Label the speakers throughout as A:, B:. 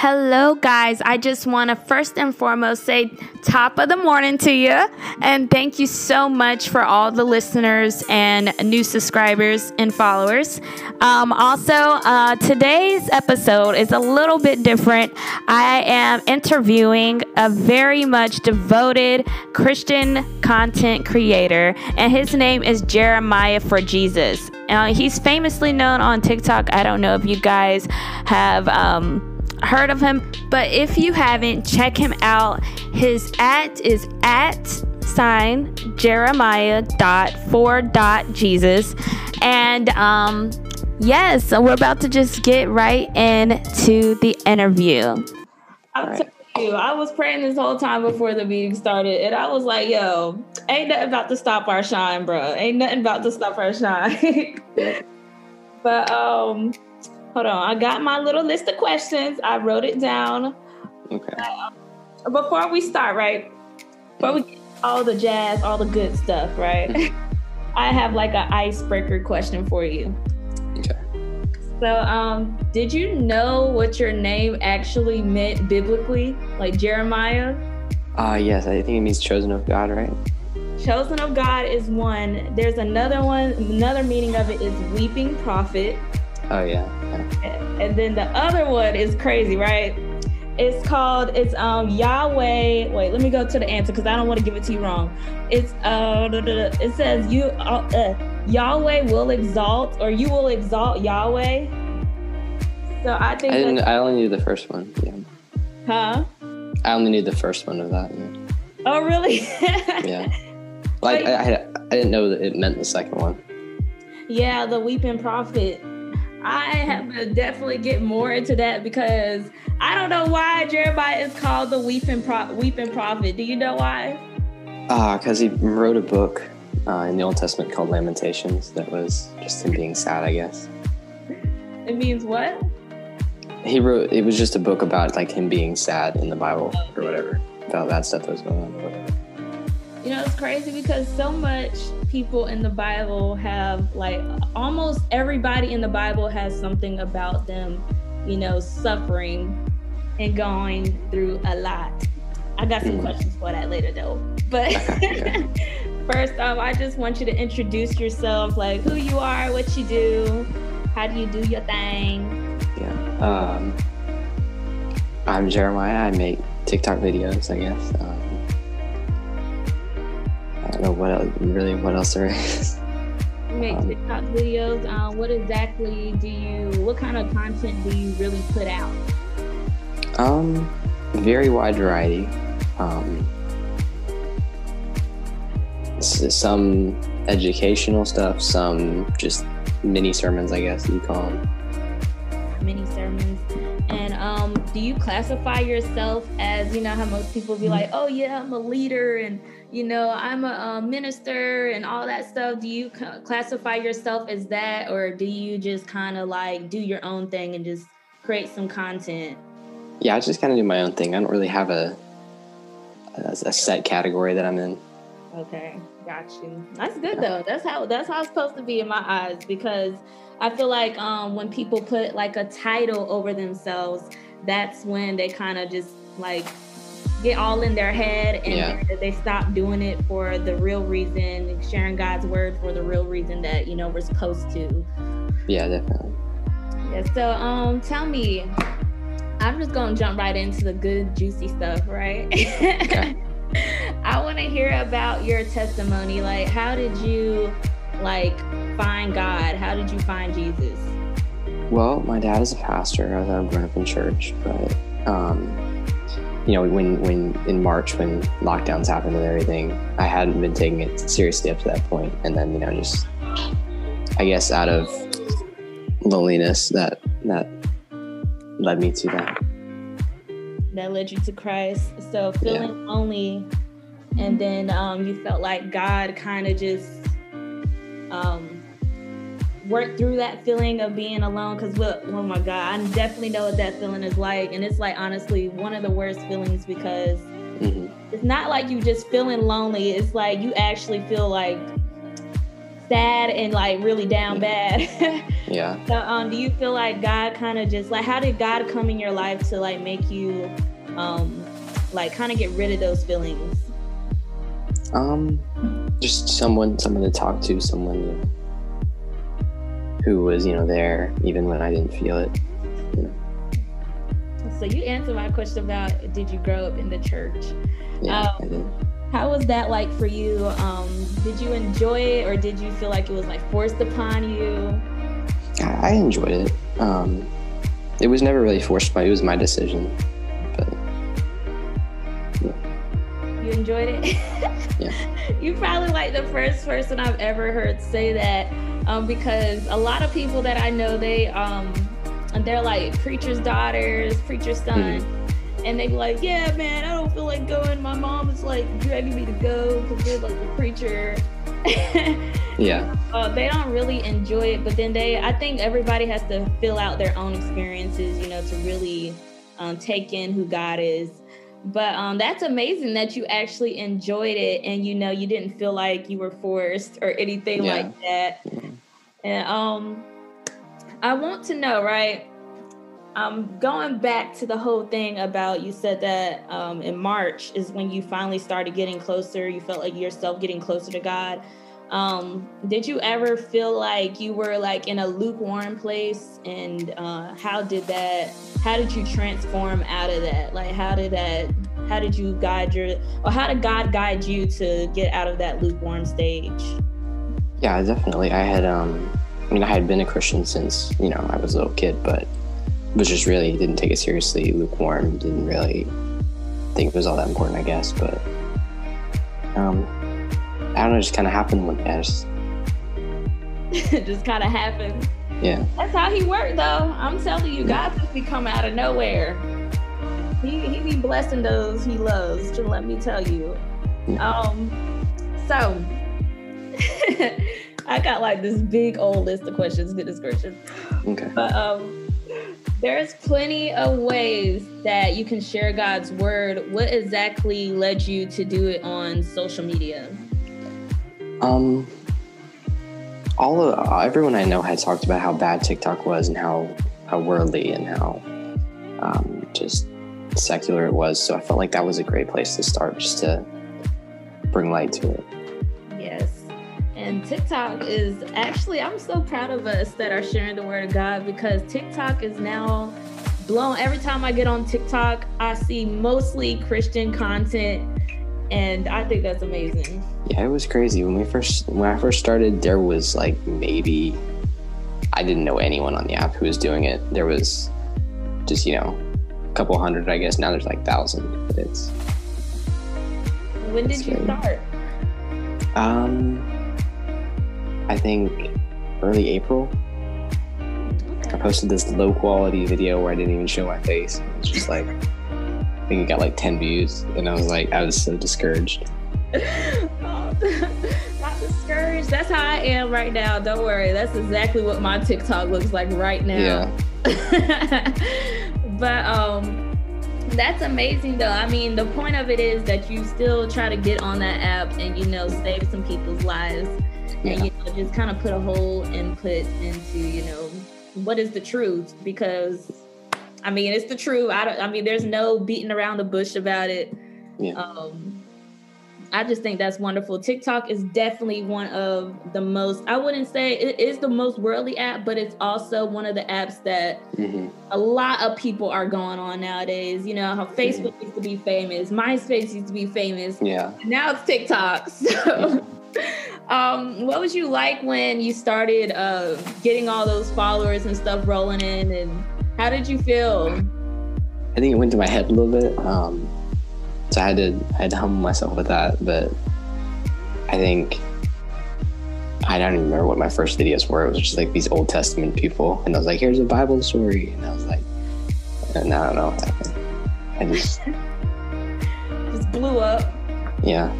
A: Hello, guys. I just want to first and foremost say top of the morning to you. And thank you so much for all the listeners and new subscribers and followers. Um, also, uh, today's episode is a little bit different. I am interviewing a very much devoted Christian content creator, and his name is Jeremiah for Jesus. Uh, he's famously known on TikTok. I don't know if you guys have. Um, heard of him, but if you haven't, check him out. His at is at sign Jeremiah dot for dot Jesus. And um yes, so we're about to just get right into the interview.
B: I'm telling you, I was praying this whole time before the meeting started, and I was like, yo, ain't nothing about to stop our shine, bro. Ain't nothing about to stop our shine. but um Hold on. I got my little list of questions. I wrote it down.
C: Okay.
B: Uh, before we start, right? Before we get all the jazz, all the good stuff, right? I have like an icebreaker question for you.
C: Okay.
B: So, um, did you know what your name actually meant biblically, like Jeremiah?
C: Uh yes, I think it means chosen of God, right?
B: Chosen of God is one. There's another one. Another meaning of it is weeping prophet.
C: Oh yeah.
B: yeah. And then the other one is crazy, right? It's called it's um Yahweh. Wait, let me go to the answer because I don't want to give it to you wrong. It's uh it says you uh, uh, Yahweh will exalt or you will exalt Yahweh. So I think
C: I didn't. I only knew the first one. Yeah.
B: Huh?
C: I only knew the first one of that. Yeah.
B: Oh really?
C: yeah. Like I, I, I didn't know that it meant the second one.
B: Yeah, the weeping prophet. I have to definitely get more into that because I don't know why Jeremiah is called the weeping pro- weeping prophet. Do you know why?
C: Ah, uh, because he wrote a book uh, in the Old Testament called Lamentations. That was just him being sad, I guess.
B: It means what?
C: He wrote. It was just a book about like him being sad in the Bible or whatever about that stuff that was going on.
B: You know, it's crazy because so much people in the Bible have like almost everybody in the Bible has something about them, you know, suffering and going through a lot. I got some questions for that later though. But first, off, I just want you to introduce yourself, like who you are, what you do, how do you do your thing.
C: Yeah. Um, I'm Jeremiah. I make TikTok videos, I guess. Um, I don't know what else, really what else there is.
B: You make um, TikTok videos. Um, what exactly do you? What kind of content do you really put out?
C: Um, very wide variety. Um, some educational stuff, some just mini sermons, I guess you call them.
B: Mini sermons. And um, do you classify yourself as you know how most people be like, oh yeah, I'm a leader and you know, I'm a, a, minister and all that stuff. Do you classify yourself as that, or do you just kind of like do your own thing and just create some content?
C: Yeah, I just kind of do my own thing. I don't really have a, a, a set category that I'm in.
B: Okay, got you. That's good though. That's how that's how it's supposed to be in my eyes because I feel like um, when people put like a title over themselves, that's when they kind of just like get all in their head and yeah. they stop doing it for the real reason, sharing God's word for the real reason that, you know, we're supposed to.
C: Yeah, definitely.
B: Yeah, so um tell me, I'm just gonna jump right into the good juicy stuff, right? Okay. I wanna hear about your testimony. Like how did you like find God? How did you find Jesus?
C: Well, my dad is a pastor. I was growing up in church, but um you know, when when in March when lockdowns happened and everything, I hadn't been taking it seriously up to that point, and then you know, just I guess out of loneliness that that led me to that.
B: That led you to Christ. So feeling yeah. lonely, and then um, you felt like God kind of just um, work through that feeling of being alone because look oh my god i definitely know what that feeling is like and it's like honestly one of the worst feelings because mm-hmm. it's not like you just feeling lonely it's like you actually feel like sad and like really down bad
C: Yeah.
B: So, um, do you feel like God kind of just like how did God come in your life to like make you, um, like kind of get rid of those feelings?
C: Um, just someone, someone to talk to, someone who was, you know, there even when I didn't feel it. You know.
B: So you answered my question about did you grow up in the church?
C: Yeah, um, I did.
B: How was that like for you? Um, did you enjoy it, or did you feel like it was like forced upon you?
C: I enjoyed it. Um, it was never really forced by. It was my decision, but
B: yeah. you enjoyed it.
C: yeah.
B: You probably like the first person I've ever heard say that, um, because a lot of people that I know they um, they're like preachers' daughters, preachers' sons. Mm-hmm and they be like, "Yeah, man, I don't feel like going. My mom is like dragging me to go because they're like the preacher."
C: yeah.
B: Uh, they don't really enjoy it, but then they, I think everybody has to fill out their own experiences, you know, to really um, take in who God is. But um, that's amazing that you actually enjoyed it, and you know, you didn't feel like you were forced or anything yeah. like that. And um, I want to know, right? um, going back to the whole thing about you said that um, in March is when you finally started getting closer. You felt like yourself getting closer to God. Um, did you ever feel like you were like in a lukewarm place? And uh, how did that? How did you transform out of that? Like, how did that? How did you guide your? Or how did God guide you to get out of that lukewarm stage?
C: Yeah, definitely. I had. um I mean, I had been a Christian since you know I was a little kid, but was just really didn't take it seriously, lukewarm, didn't really think it was all that important, I guess. But um, I don't know, just kind of happened one day. Just,
B: just kind of happened.
C: Yeah.
B: That's how he worked, though. I'm telling you, God just be coming out of nowhere. He he be blessing those he loves. To let me tell you. Yeah. Um. So. I got like this big old list of questions. Goodness gracious.
C: Okay.
B: But um there's plenty of ways that you can share God's word. What exactly led you to do it on social media?
C: Um, all of everyone I know had talked about how bad TikTok was and how how worldly and how um, just secular it was. So I felt like that was a great place to start, just to bring light to it.
B: Yes. And TikTok is actually, I'm so proud of us that are sharing the word of God because TikTok is now blown. Every time I get on TikTok, I see mostly Christian content, and I think that's amazing.
C: Yeah, it was crazy when we first when I first started. There was like maybe I didn't know anyone on the app who was doing it. There was just you know a couple hundred, I guess. Now there's like thousand, but it's.
B: When did you start?
C: Um, I think early April. I posted this low quality video where I didn't even show my face. It's just like I think it got like 10 views, and I was like, I was so discouraged.
B: not discouraged. That's how I am right now. Don't worry. That's exactly what my TikTok looks like right now.
C: Yeah.
B: but um that's amazing though. I mean, the point of it is that you still try to get on that app and you know save some people's lives yeah. and you know just kind of put a whole input into you know what is the truth because I mean it's the truth. I don't. I mean there's no beating around the bush about it.
C: Yeah.
B: Um, I just think that's wonderful. TikTok is definitely one of the most, I wouldn't say it is the most worldly app, but it's also one of the apps that
C: mm-hmm.
B: a lot of people are going on nowadays. You know, how Facebook mm-hmm. used to be famous, MySpace used to be famous.
C: Yeah.
B: Now it's TikTok. So um, what was you like when you started uh, getting all those followers and stuff rolling in, and how did you feel?
C: I think it went to my head a little bit, um, so I had to I had to humble myself with that. But I think I don't even remember what my first videos were. It was just like these Old Testament people, and I was like, "Here's a Bible story," and I was like, and I don't know. I just
B: just blew up.
C: Yeah.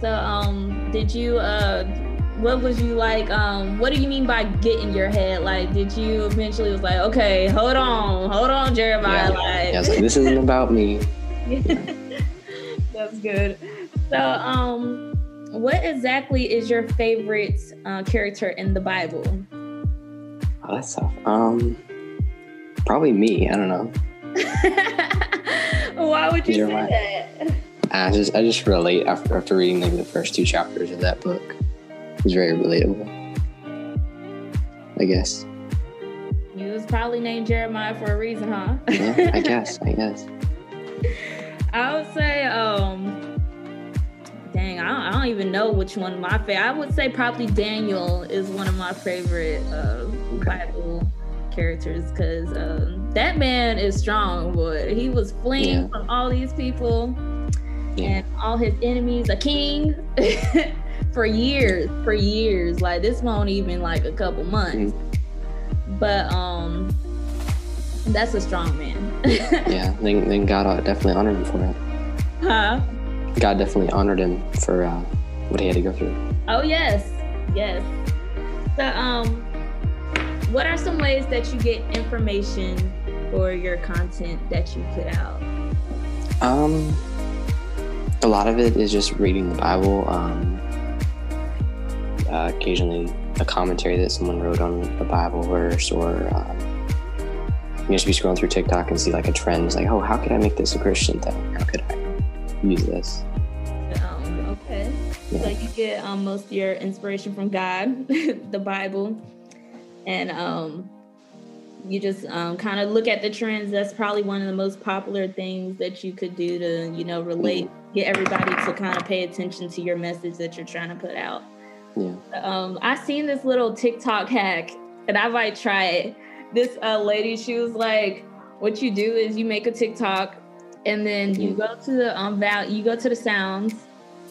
B: So, um, did you, uh, what was you like? Um, what do you mean by get in your head? Like, did you eventually was like, okay, hold on, hold on, Jeremiah.
C: Yeah, like, yeah, like this isn't about me.
B: That's good. So, um, what exactly is your favorite uh, character in the Bible?
C: Oh, that's tough. Um, probably me. I don't know.
B: Why would you Jeremiah. say that?
C: I just I just relate after after reading maybe the first two chapters of that book. It's very relatable. I guess.
B: You was probably named Jeremiah for a reason, huh?
C: yeah, I guess. I guess.
B: I would say, um, dang, I don't, I don't even know which one of my favorite. I would say probably Daniel is one of my favorite uh, okay. Bible characters because um, that man is strong, boy. He was fleeing yeah. from all these people yeah. and all his enemies, a king. for years, for years. Like this won't even like a couple months. Mm. But um that's a strong man.
C: yeah, then, then God definitely honored him for it.
B: Huh?
C: God definitely honored him for uh, what he had to go through.
B: Oh yes, yes. So um, what are some ways that you get information for your content that you put out?
C: Um, a lot of it is just reading the Bible. Um, uh, occasionally a commentary that someone wrote on a Bible verse, or um, you just be scrolling through TikTok and see like a trend. It's like, oh, how could I make this a Christian thing? How could I use this?
B: Um, okay. Yeah. So you get um, most of your inspiration from God, the Bible, and um, you just um, kind of look at the trends. That's probably one of the most popular things that you could do to, you know, relate, get everybody to kind of pay attention to your message that you're trying to put out.
C: Yeah.
B: Um, I seen this little TikTok hack, and I might try it. This uh, lady, she was like, "What you do is you make a TikTok, and then you mm-hmm. go to the um val, you go to the sounds,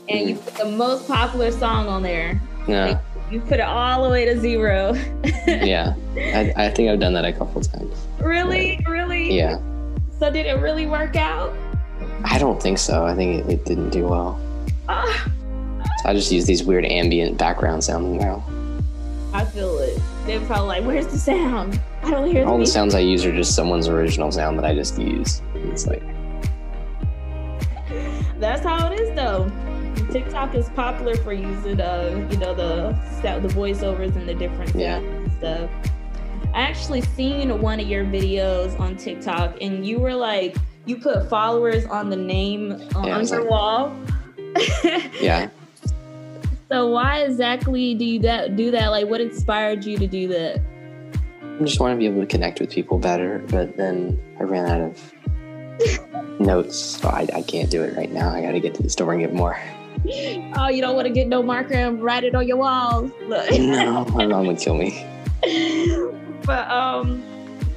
B: and mm-hmm. you put the most popular song on there.
C: Yeah. Like,
B: you put it all the way to zero.
C: yeah, I, I, think I've done that a couple times.
B: Really, but, really.
C: Yeah.
B: So did it really work out?
C: I don't think so. I think it, it didn't do well. Uh, I just use these weird ambient background sounds now.
B: I feel it. They're probably like, "Where's the sound? I don't hear."
C: All the, the sounds I use are just someone's original sound that I just use. It's like
B: that's how it is, though. TikTok is popular for using, uh, you know, the the voiceovers and the different yeah. stuff. I actually seen one of your videos on TikTok, and you were like, you put followers on the name uh, yeah, on your like, wall.
C: yeah.
B: So why exactly do you that do that? Like, what inspired you to do that?
C: I just want to be able to connect with people better, but then I ran out of notes, so I, I can't do it right now. I got to get to the store and get more.
B: Oh, you don't want to get no marker and write it on your walls.
C: no, my mom would kill me.
B: But um,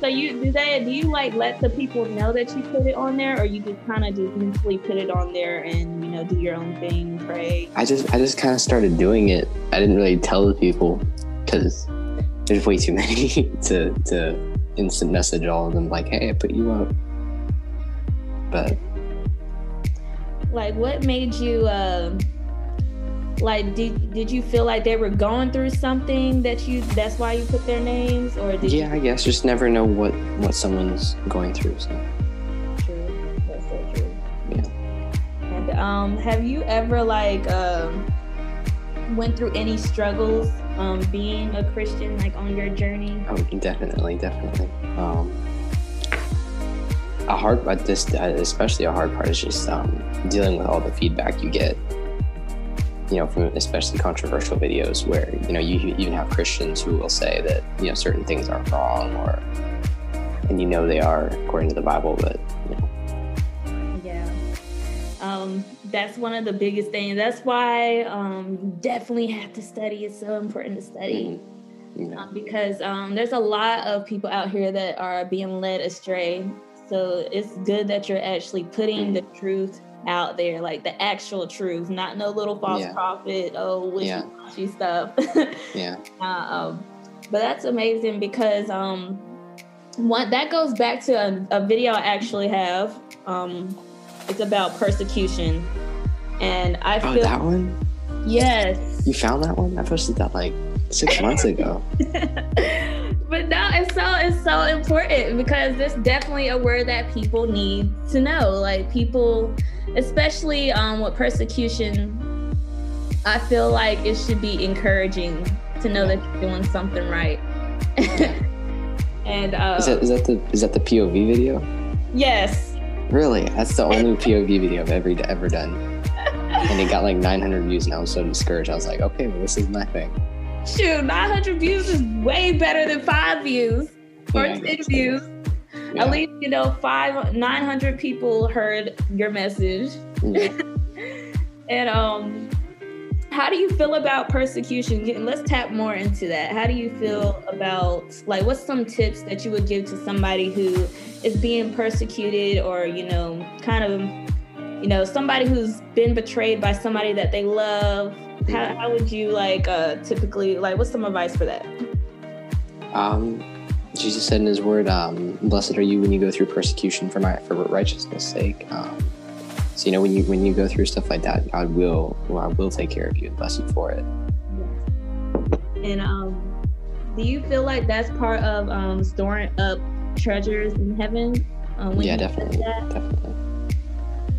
B: so you do that? Do you like let the people know that you put it on there, or you just kind of just mentally put it on there and you know do your own thing, pray?
C: I just I just kind of started doing it. I didn't really tell the people because there's way too many to to instant message all of them like, hey, I put you up. But
B: like, what made you? Uh, like did did you feel like they were going through something that you that's why you put their names or did
C: yeah
B: you...
C: i guess. Just never know what what someone's going through so.
B: True. That's so true. Yeah. And um have you ever like um went through any struggles um being a christian like on your journey?
C: Oh definitely definitely. Um a hard but this especially a hard part is just um dealing with all the feedback you get you know, from especially controversial videos where, you know, you even have Christians who will say that, you know, certain things are wrong or, and you know they are according to the Bible, but, you know.
B: Yeah. Um, that's one of the biggest things. That's why um, definitely have to study. It's so important to study. Mm-hmm. Um, because um, there's a lot of people out here that are being led astray. So it's good that you're actually putting the truth out there, like the actual truth, not no little false yeah. prophet, oh wishy washy yeah. stuff.
C: yeah.
B: Uh, um, but that's amazing because um, one that goes back to a, a video I actually have. Um, it's about persecution, and I
C: oh,
B: feel
C: that one.
B: Yes.
C: You found that one? I posted that like six months ago.
B: no, it's so it's so important because it's definitely a word that people need to know. Like people especially um, with persecution I feel like it should be encouraging to know that you're doing something right. and uh,
C: Is that is that the is that the POV video?
B: yes,
C: Really? That's the only POV video I've ever ever done. And it got like 900 views, and I was so discouraged. I was like, okay, well, this is my thing.
B: Shoot, 900 views is way better than five views or
C: Yeah, I
B: 10 views.
C: Yeah.
B: At least you know five, 900 people heard your message.
C: Yeah.
B: And um, how do you feel about persecution? Let's tap more into that. How do you feel about like what's some tips that you would give to somebody who is being persecuted or you know kind of you know somebody who's been betrayed by somebody that they love? How, how would you like uh, typically like what's some advice for that?
C: Um, Jesus said in His Word, um, "Blessed are you when you go through persecution for my for righteousness' sake." Um, so you know when you when you go through stuff like that, God will God will take care of you and bless you for it.
B: And um, do you feel like that's part of um, storing up treasures in heaven? Um, when
C: yeah, definitely,
B: that?
C: definitely.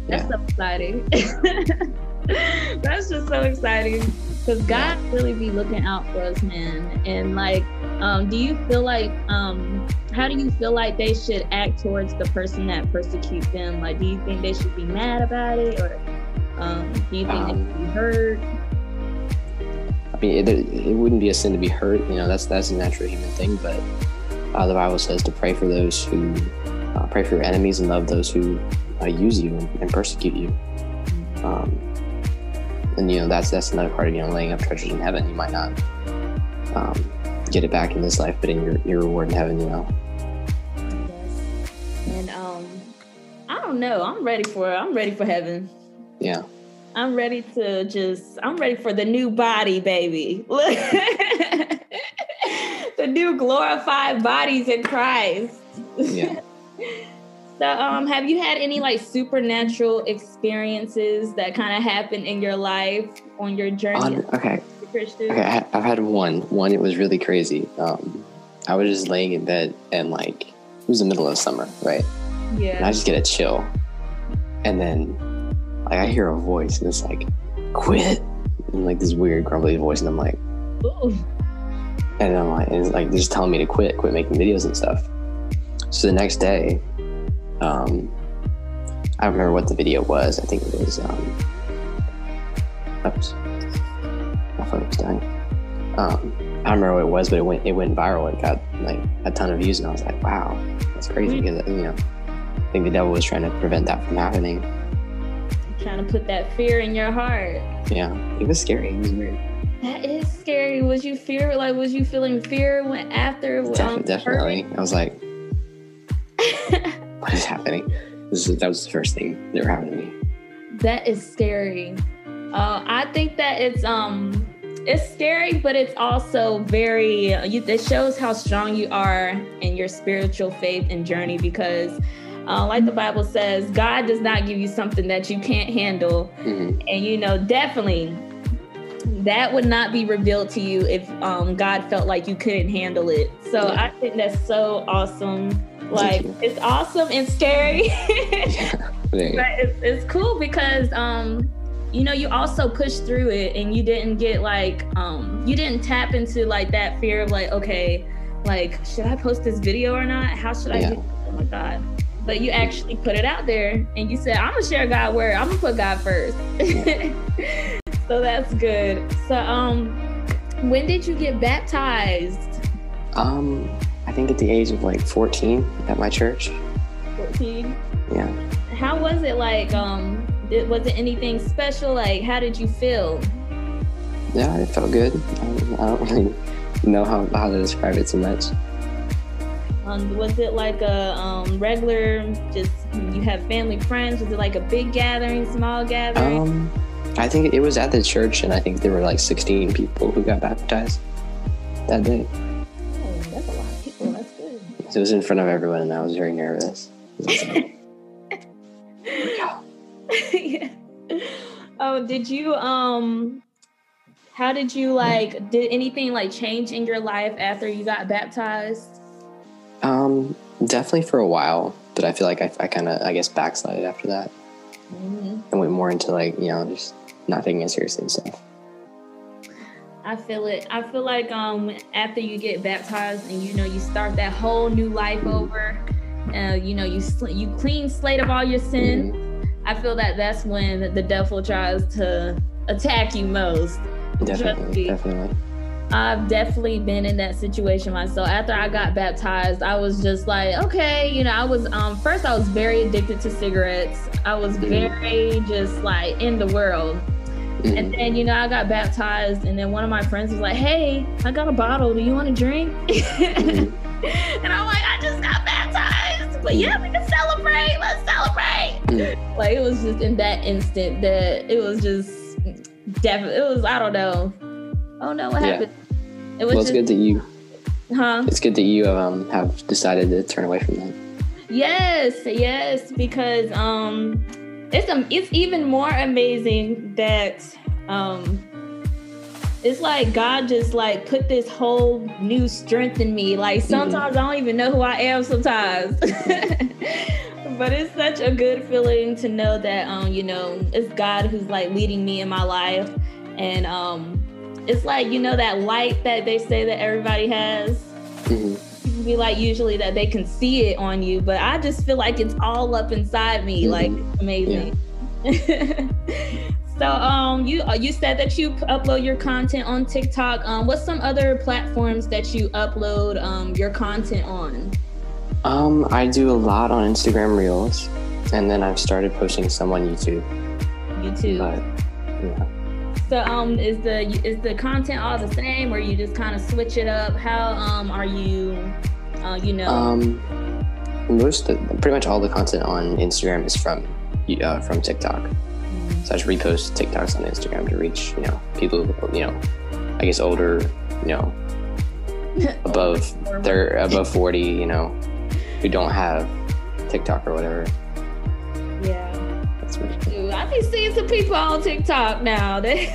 B: That's
C: Yeah.
B: so exciting. That's just so exciting because God really be looking out for us, man. And like, um, do you feel like, um, how do you feel like they should act towards the person that persecutes them? Like, do you think they should be mad about it, or um, do you think they should be hurt?
C: I mean, it, it wouldn't be a sin to be hurt. You know, that's that's a natural human thing. But uh, the Bible says to pray for those who uh, pray for your enemies and love those who uh, use you and, and persecute you. Um, and you know, that's that's another part of you know laying up treasures in heaven. You might not um, get it back in this life, but in your your reward in heaven, you know.
B: And um, I don't know. I'm ready for. I'm ready for heaven.
C: Yeah.
B: I'm ready to just, I'm ready for the new body, baby. Look, the new glorified bodies in Christ.
C: Yeah.
B: So, um, have you had any like supernatural experiences that kind of happened in your life on your journey
C: On, okay.
B: Christian?
C: Okay, I, I've had one. One, it was really crazy. Um, I was just laying in bed and like it was the middle of summer, right? Yeah. And I just get a chill, and then like I hear a voice, and it's like, "Quit!" And like this weird grumbly voice, and I'm like,
B: Ooh.
C: and I'm like, and it's like just telling me to quit, quit making videos and stuff. So the next day, um, I don't remember what the video was. I think it was, um, oops, my phone was dying. Um, I don't remember what it was, but it went it went viral. It got like a ton of views, and I was like, wow, that's crazy. Because you know, I think the devil was trying to prevent that from happening.
B: Trying to put that fear in your heart.
C: Yeah, it was scary. It was weird.
B: That is scary. Was you fear like was you feeling fear when after um,
C: definitely, I was like, what is happening? This is, that was the first thing that happened to me.
B: That is scary. Uh, I think that it's um it's scary, but it's also very you, it shows how strong you are in your spiritual faith and journey because uh, like the Bible says, God does not give you something that you can't handle.
C: hmm
B: And you know, definitely that would not be revealed to you if um, God felt like you couldn't handle it. So. I think that's so awesome. Like it's awesome and scary.
C: Yeah, there you go.
B: but it's, it's cool because um you know you also pushed through it and you didn't get like um you didn't tap into like that fear of like okay like should i post this video or not? How should i
C: Yeah.
B: do oh my god. But you actually put it out there and you said i'm gonna share god word. I'm gonna put god first. So that's good. So um when did you get baptized?
C: Um, I think at the age of like 14 at my church.
B: 14
C: Yeah.
B: how was it like um did, was it anything special like how did you feel
C: Yeah, it felt good. I don't, I don't really know how, how to describe it too much.
B: Um, was it like a um, regular, just you have family friends? Was it like a big gathering, small gathering?
C: Um, I think it was at the church, and I think there were like 16 people who got baptized that day. It was in front of everyone, and I was very nervous.
B: yeah. Oh, did you um? How did you like? Did anything like change in your life after you got baptized?
C: Um, definitely for a while, but I feel like I, I kind of, I guess, backslided after that
B: Mhm.
C: and went more into like, you know, just not taking it seriously and stuff.
B: I feel it. I feel like um after you get baptized and you know you start that whole new life over, uh, you know you sl- you clean slate of all your sin. Mm-hmm. I feel that that's when the devil tries to attack you most.
C: Definitely, definitely.
B: I've definitely been in that situation myself. After I got baptized, I was just like, okay, you know, I was um first I was very addicted to cigarettes. I was mm-hmm. very just like in the world. Mm-hmm. And then, you know, I got baptized, and then one of my friends was like, Hey, I got a bottle. Do you want to drink? Mm-hmm. and I'm like, I just got baptized. But yeah, we can celebrate. Let's celebrate. Mm-hmm. Like, it was just in that instant that it was just definitely, it was, I don't know. Oh no, what yeah. happened?
C: It was well, it's just, good that you,
B: huh?
C: It's good that you um, have decided to turn away from that.
B: Yes, yes, because um, it's um, it's even more amazing that um, it's like God just like put this whole new strength in me. Like mm-hmm. sometimes mm-hmm. I don't even know who I am sometimes. but it's such a good feeling to know that um, you know, it's God who's like leading me in my life. And um it's like you know that light that they say that everybody has. Mm-hmm. Be like usually that they can see it on you, but I just feel like it's all up inside me. Mm-hmm. Like amazing. Yeah. so um, you uh, you said that you upload your content on TikTok. Um, what's some other platforms that you upload um your content on?
C: Um, I do a lot on Instagram Reels, and then I've started posting some on YouTube.
B: YouTube.
C: But, yeah.
B: So um, is the is the content all the same, or you just kind of switch it up? How um are you, uh, you know?
C: Um, most of, pretty much all the content on Instagram is from uh, from TikTok. Mm-hmm. So I just repost TikToks on Instagram to reach you know people you know, I guess older you know, above they're above forty you know, who don't have TikTok or whatever.
B: Yeah. Dude, I be seeing some people on TikTok now. They,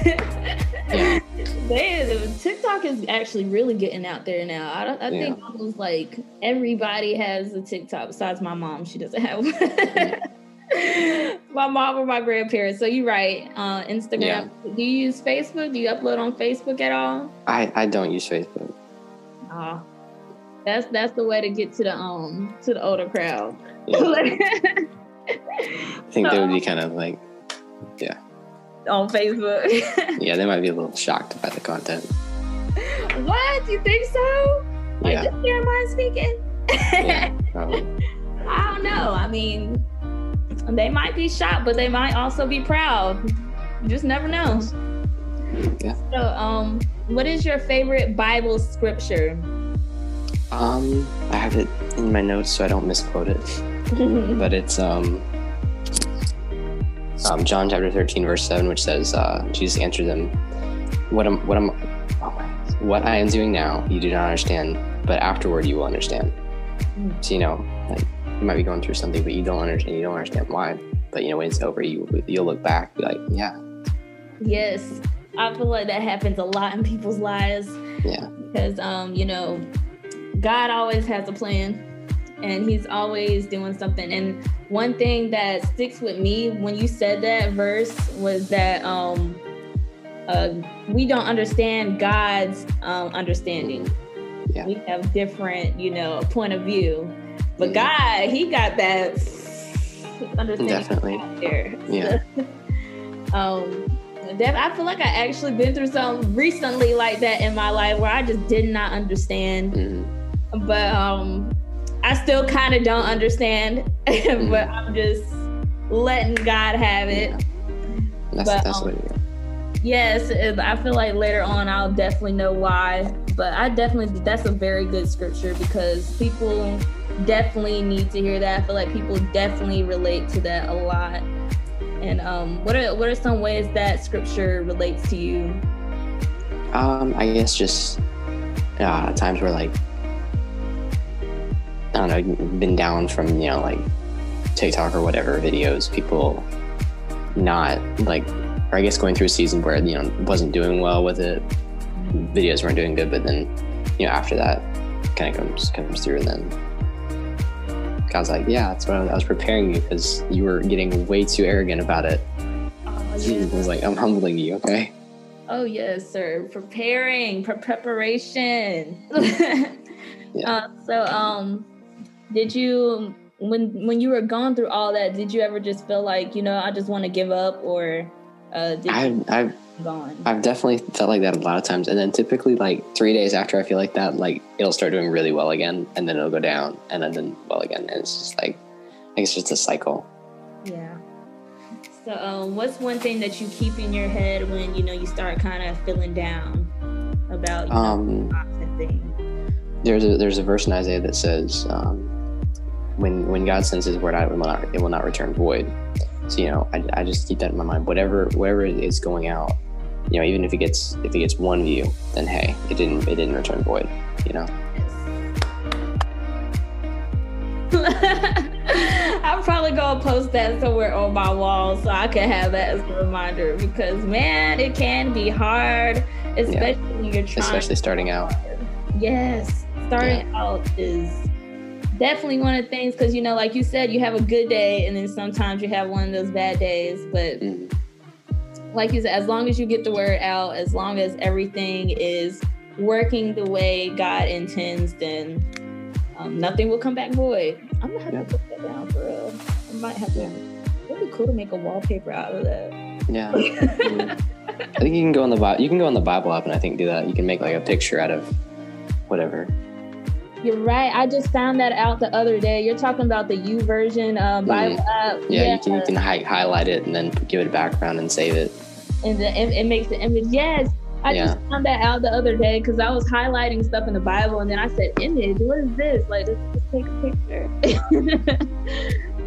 B: yeah. they TikTok is actually really getting out there now. I, I yeah. think almost like everybody has a TikTok besides my mom. She doesn't have one. my mom or my grandparents. So you're right. Uh, Instagram. Yeah. Do you use Facebook? Do you upload on Facebook at all?
C: I, I don't use Facebook.
B: Oh, that's that's the way to get to the um to the older crowd. Yeah.
C: I think they would be kind of like, yeah.
B: On Facebook.
C: yeah, they might be a little shocked by the content.
B: What? You think so? Like, yeah. just Jeremiah speaking?
C: yeah, probably.
B: I don't know. I mean, they might be shocked, but they might also be proud. You just never know.
C: Yeah.
B: So, um, what is your favorite Bible scripture?
C: Um, I have it in my notes so I don't misquote it. but it's um, um, John chapter 13, verse 7, which says, uh, Jesus answered them, What am what am oh what I am doing now, you do not understand, but afterward you will understand. Mm. So you know, like you might be going through something, but you don't understand, you don't understand why. But you know, when it's over, you you'll look back, be like, Yeah.
B: Yes. I feel like that happens a lot in people's lives.
C: Yeah.
B: Because um, you know, God always has a plan and he's always doing something. And one thing that sticks with me when you said that verse was that um, uh, we don't understand God's um, understanding.
C: Yeah.
B: We have different, you know, point of view. But God, He got that understanding
C: Definitely.
B: there.
C: Yeah.
B: um, I feel like I actually been through something recently like that in my life where I just did not understand. Mm-hmm. But um, I still kind of don't understand, mm-hmm. but I'm just letting God have it. Yeah.
C: That's, but, that's um, what
B: Yes, I feel like later on I'll definitely know why. But I definitely that's a very good scripture because people definitely need to hear that. I feel like people definitely relate to that a lot. And um, what are what are some ways that scripture relates to you?
C: Um, I guess just uh, times where like I don't know, been down from, you know, like TikTok or whatever videos, people not like, or I guess going through a season where, you know, wasn't doing well with it. Videos weren't doing good, but then, you know, after that kind of comes, comes through and then God's like, yeah, that's what I was preparing you because you were getting way too arrogant about it.
B: Oh, yeah.
C: was like, I'm humbling you, okay?
B: Oh yes, sir. Preparing, for preparation. yeah. uh, so, um, did you when when you were going through all that? Did you ever just feel like you know I just want to give up, or uh, did
C: I've, I've gone? I've definitely felt like that a lot of times, and then typically like three days after I feel like that, like it'll start doing really well again, and then it'll go down, and then then well again, and it's just like I guess it's just a cycle.
B: Yeah. So, um, what's one thing that you keep in your head when you know you start kind of feeling down about you know, um?
C: There's a there's a verse in Isaiah that says, um, "When when God sends His word out, it will not it will not return void." So you know, I, I just keep that in my mind. Whatever whatever is going out, you know, even if it gets if it gets one view, then hey, it didn't it didn't return void. You know.
B: I'm probably gonna post that somewhere on my wall so I can have that as a reminder because man, it can be hard, especially yeah. when you're trying.
C: Especially starting out.
B: Yes, starting yeah. out is definitely one of the things because you know, like you said, you have a good day and then sometimes you have one of those bad days. But mm. like you said, as long as you get the word out, as long as everything is working the way God intends, then um, nothing will come back void. I'm gonna have yeah. to put that down for real. I might have to. It'd be cool to make a wallpaper out of that.
C: Yeah. I think you can go on the you can go on the Bible app and I think do that. You can make like a picture out of whatever.
B: You're right. I just found that out the other day. You're talking about the YouVersion uh, Bible mm. app.
C: Yeah, yeah, you can you can hi- highlight it and then give it a background and save it.
B: And the, it, it makes the image. Yes, I yeah. just found that out the other day because I was highlighting stuff in the Bible and then I said, image, what is this? Like, let's just take a picture.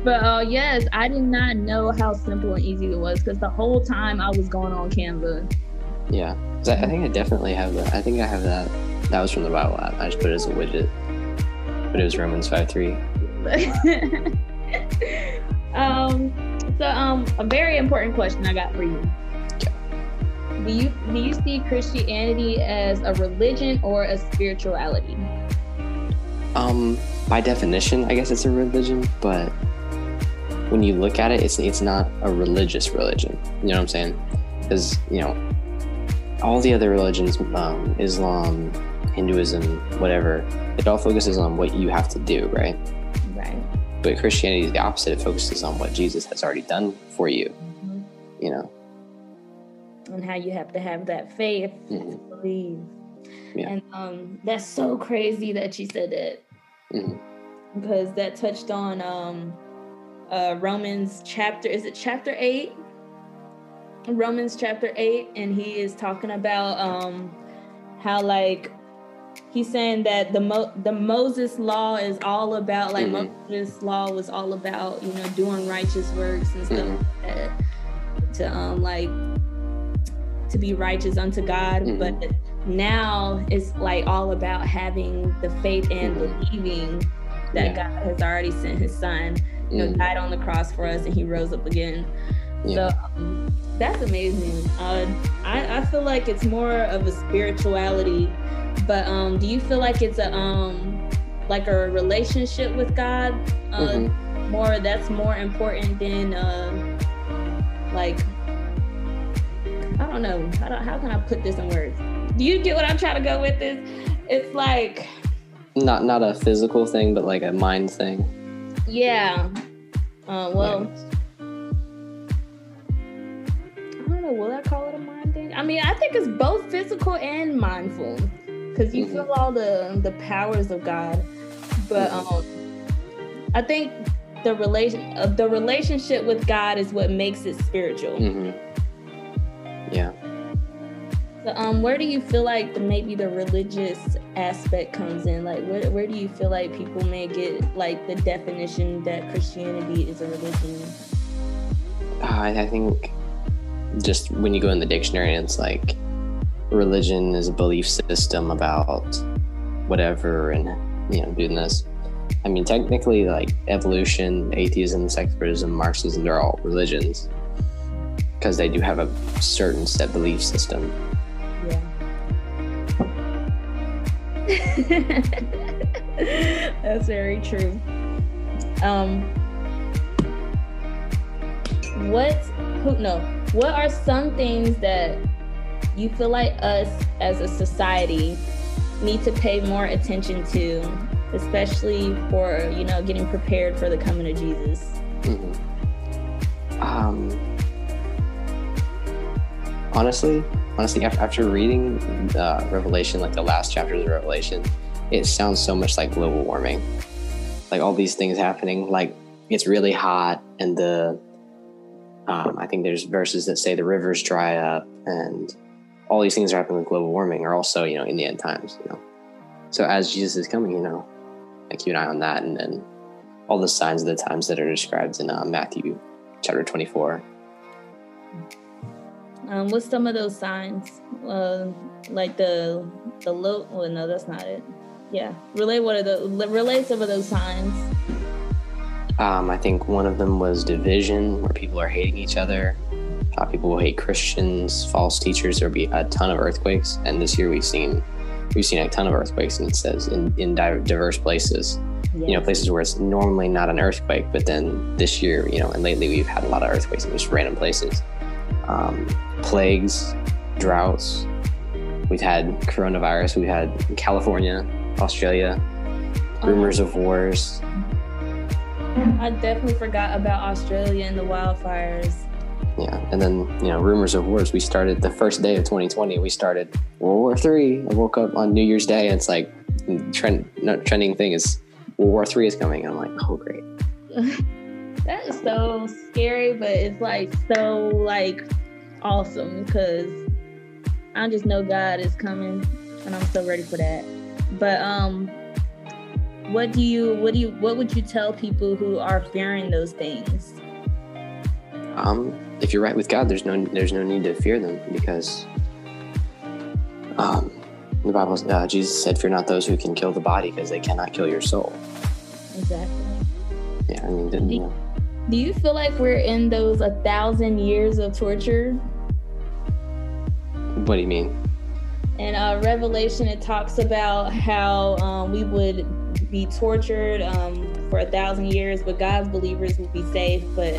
B: but uh, yes, I did not know how simple and easy it was because the whole time I was going on Canva.
C: Yeah, I, I think I definitely have that. I think I have that. That was from the Bible app. I just put it as a widget, it was Romans 5 3.
B: um, so, um, a very important question I got for you do you do you see Christianity as a religion or a spirituality?
C: Um, by definition, I guess it's a religion, but when you look at it, it's it's not a religious religion. You know what I'm saying? Because you know, all the other religions, um, Islam, Hinduism, whatever, it all focuses on what you have to do, right?
B: Right.
C: But Christianity is the opposite. It focuses on what Jesus has already done for you. Mm-hmm. You know
B: and how you have to have that faith mm-hmm. to believe. Yeah. And um, that's so crazy that she said that mm-hmm. because that touched on um, uh, Romans chapter, is it chapter 8? Romans chapter 8, and he is talking about um, how, like, he's saying that the Mo- the Moses law is all about like mm-hmm. Moses law was all about you know doing righteous works and stuff mm-hmm. like that to um like to be righteous unto God, mm-hmm. but now it's like all about having the faith and mm-hmm. believing that yeah. God has already sent His Son, you know, mm-hmm. died on the cross for us, and He rose up again. Yeah. So um, that's amazing. Uh, I, I feel like it's more of a spirituality, but um, do you feel like it's a um, like a relationship with God? Uh, mm-hmm. More that's more important than uh, like I don't know. How, do, how can I put this in words? Do you get what I'm trying to go with this? It's like
C: not not a physical thing, but like a mind thing.
B: Yeah. Uh, well, I don't know. Will I call it a mind thing? I mean, I think it's both physical and mindful because you mm-hmm. feel all the the powers of God. But um, I think the relation uh, the relationship with God is what makes it spiritual.
C: Mm-hmm. Yeah.
B: So, um, where do you feel like the, maybe the religious aspect comes in? Like, where, where do you feel like people may get like the definition that Christianity is a religion?
C: Uh, I think just when you go in the dictionary, and it's like religion is a belief system about whatever, and you know, doing this. I mean, technically, like evolution, atheism, secularism, Marxism, they're all religions because they do have a certain set belief system.
B: Yeah. That's very true. Um, what? Who? No. What are some things that you feel like us as a society need to pay more attention to, especially for you know getting prepared for the coming of Jesus?
C: Mm-hmm. Um, honestly, honestly, after reading uh, Revelation, like the last chapter of Revelation, it sounds so much like global warming. Like all these things happening, like it's really hot, and the um, I think there's verses that say the rivers dry up, and all these things are happening with global warming are also you know in the end times. You know, so as Jesus is coming, you know, like keep an eye on that, and then all the signs of the times that are described in uh, Matthew chapter 24.
B: Um, what's some of those signs? Uh, like the the low. Well, no, that's not it. Yeah, relay what are the relay some of those signs.
C: Um, I think one of them was division, where people are hating each other. Uh, people will hate Christians, false teachers. There'll be a ton of earthquakes, and this year we've seen we've seen a ton of earthquakes, and it says in in diverse places. You know, places where it's normally not an earthquake, but then this year, you know, and lately we've had a lot of earthquakes in just random places. Um, plagues, droughts. We've had coronavirus. We've had California, Australia, rumors of wars.
B: I definitely forgot about Australia and the wildfires.
C: Yeah, and then you know, rumors of wars. We started the first day of 2020. We started World War Three. I woke up on New Year's Day, and it's like trend, no, trending thing is World War Three is coming. And I'm like, oh great.
B: that is so scary, but it's like so like awesome because I just know God is coming and I'm so ready for that. But um what do you what do you what would you tell people who are fearing those things?
C: Um if you're right with God, there's no there's no need to fear them because um the Bible uh, Jesus said, "Fear not those who can kill the body, because they cannot kill your soul."
B: Exactly.
C: Yeah, I mean, you know,
B: do you feel like we're in those a thousand years of torture?
C: What do you mean?
B: In uh, Revelation, it talks about how um, we would be tortured um, for a thousand years, but God's believers will be safe. But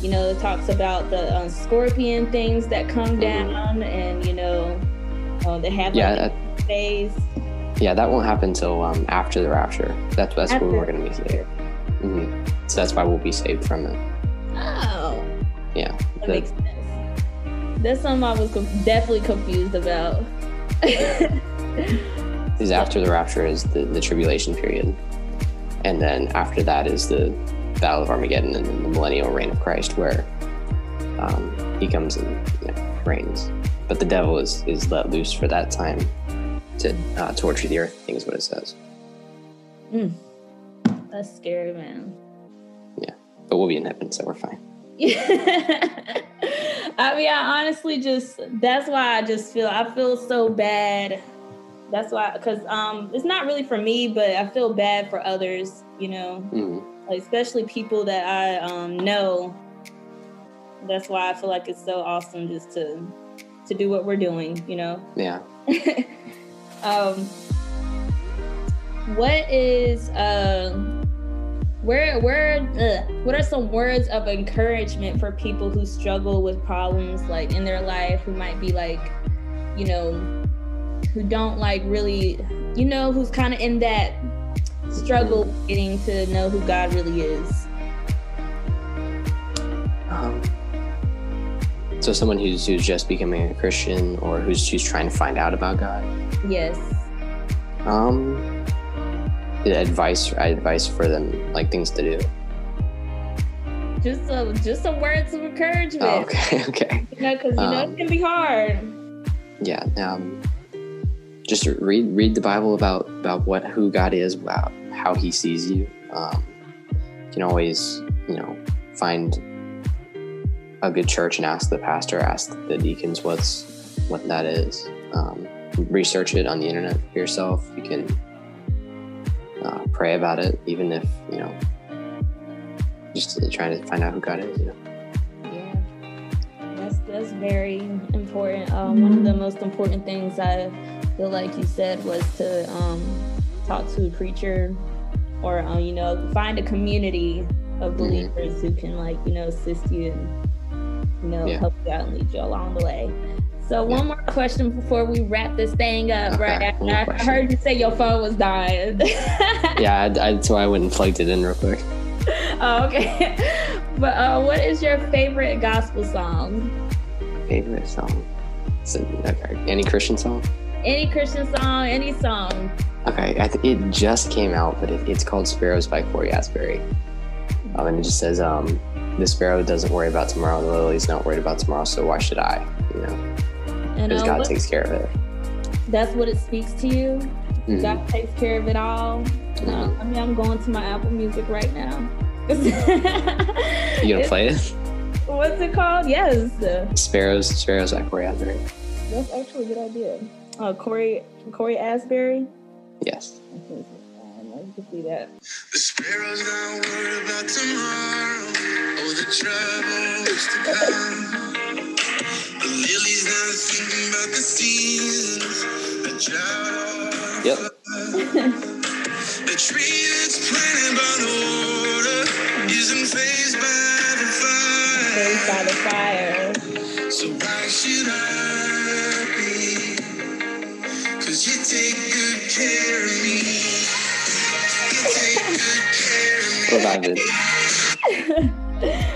B: you know, it talks about the uh, scorpion things that come down, and you know, uh, they have like, yeah, that, phase.
C: Yeah, that won't happen until um, after the rapture. That's that's after. when we're going to be saved. Mm-hmm. So that's why we'll be saved from it.
B: Oh.
C: Yeah.
B: That the, makes sense. That's something I was com- definitely confused about.
C: Is after the rapture is the, the tribulation period. And then after that is the Battle of Armageddon and the millennial reign of Christ, where um, he comes and you know, reigns. But the devil is, is let loose for that time to uh, torture the earth, I think is what it says.
B: Mm. That's scary, man.
C: Yeah, but we'll be in heaven, so we're fine.
B: I mean, I honestly just that's why I just feel I feel so bad. That's why, because um, it's not really for me, but I feel bad for others. You know, mm-hmm. like especially people that I um, know. That's why I feel like it's so awesome just to to do what we're doing. You know.
C: Yeah.
B: um, what is uh where where uh, what are some words of encouragement for people who struggle with problems like in their life who might be like you know who don't like really you know who's kind of in that struggle getting to know who god really is?
C: Um, so someone who's who's just becoming a christian or who's who's trying to find out about god?
B: Yes.
C: Um advice advice for them, like things to do?
B: Just some just some words of encouragement.
C: Oh, okay, okay.
B: You know, because you um, know it can be hard.
C: Yeah. Um, just read read the Bible about about what who God is, about how He sees you. Um, you can always you know find a good church and ask the pastor, ask the deacons what's what that is. Um, research it on the internet yourself. You can uh, pray about it, even if you know, just trying to find out who God is. You know.
B: Yeah, that's that's very important. Um, one of the most important things I feel like you said was to um, talk to a preacher, or um, you know, find a community of mm-hmm. believers mm-hmm. who can like you know assist you and you know yeah. help you out and lead you along the way. So one more question before we wrap this thing up,
C: Okay,
B: right? I, I heard you say your phone was dying.
C: Yeah, I, I, that's why I went and plugged it in real quick.
B: oh, okay. But uh, what is your favorite gospel song?
C: Favorite song? So, okay, any Christian song?
B: Any Christian song, any song.
C: Okay, I th- it just came out, but it, it's called Sparrows by Cory Asbury. Um, and it just says, um, "The sparrow doesn't worry about tomorrow. The lily's not worried about tomorrow. So why should I? You know,
B: And
C: because
B: uh,
C: God takes care of it."
B: that's what it speaks to you.
C: Mhm.
B: God takes care of it all. No,
C: Mhm.
B: I mean, I'm going to my Apple Music right now.
C: You gonna play it?
B: What's it called? Yes.
C: Sparrows, Sparrows by Cory Asbury.
B: That's actually a good idea. Uh, Cory Cory Asbury.
C: Yes.
B: You can see that.
D: The sparrows not worried about tomorrow or the troubles to come. The lily's not thinking about the seasons, the drought.
C: Yep.
D: The tree that's planted by the water isn't phased by the
B: Raised
D: fire.
B: by the fire.
D: So why should I be? Cause you take good care of me. You take good care of me.
C: Revive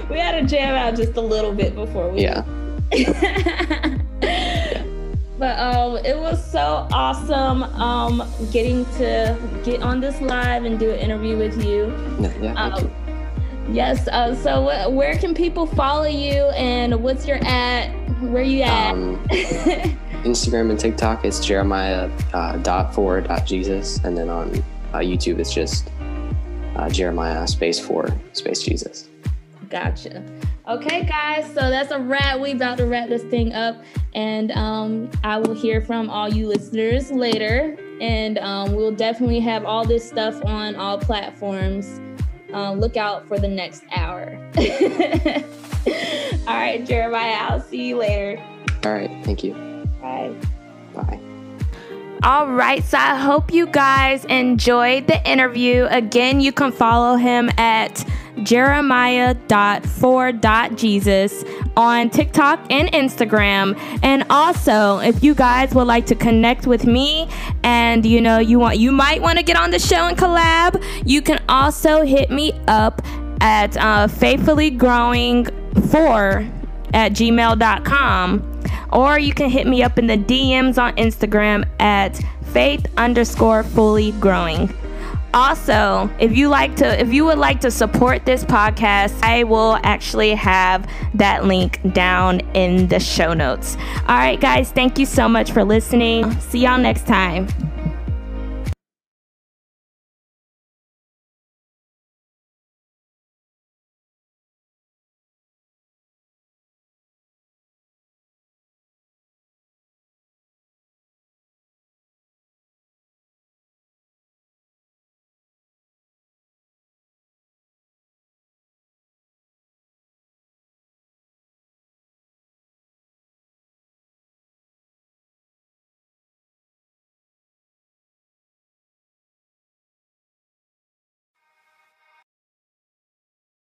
B: we had a jam out just a little bit before we.
C: Yeah.
B: but um, it was so awesome um, getting to get on this live and do an interview with you.
C: Yeah. Thank
B: Um,
C: you.
B: yes. Uh, so wh- where can people follow you and what's your at? Where you at?
C: Um, Instagram and TikTok, it's Jeremiah uh, dot four dot Jesus, and then on uh, YouTube, it's just uh, Jeremiah space four space Jesus.
B: Gotcha. Okay, guys. So that's a wrap. We about to wrap this thing up, and um, I will hear from all you listeners later. And um, we'll definitely have all this stuff on all platforms. Uh, look out for the next hour. all right, Jeremiah. I'll see you later.
C: All right. Thank you.
B: Bye.
C: Bye.
A: All right, so I hope you guys enjoyed the interview. Again, you can follow him at jeremiah.4.jesus on TikTok and Instagram. And also, if you guys would like to connect with me and you know you want you might want to get on the show and collab, you can also hit me up at uh, faithfully growing 4 at gmail.com or you can hit me up in the DMs on Instagram at faith underscore fully growing. Also, if you like to if you would like to support this podcast, I will actually have that link down in the show notes. All right guys, thank you so much for listening. See y'all next time.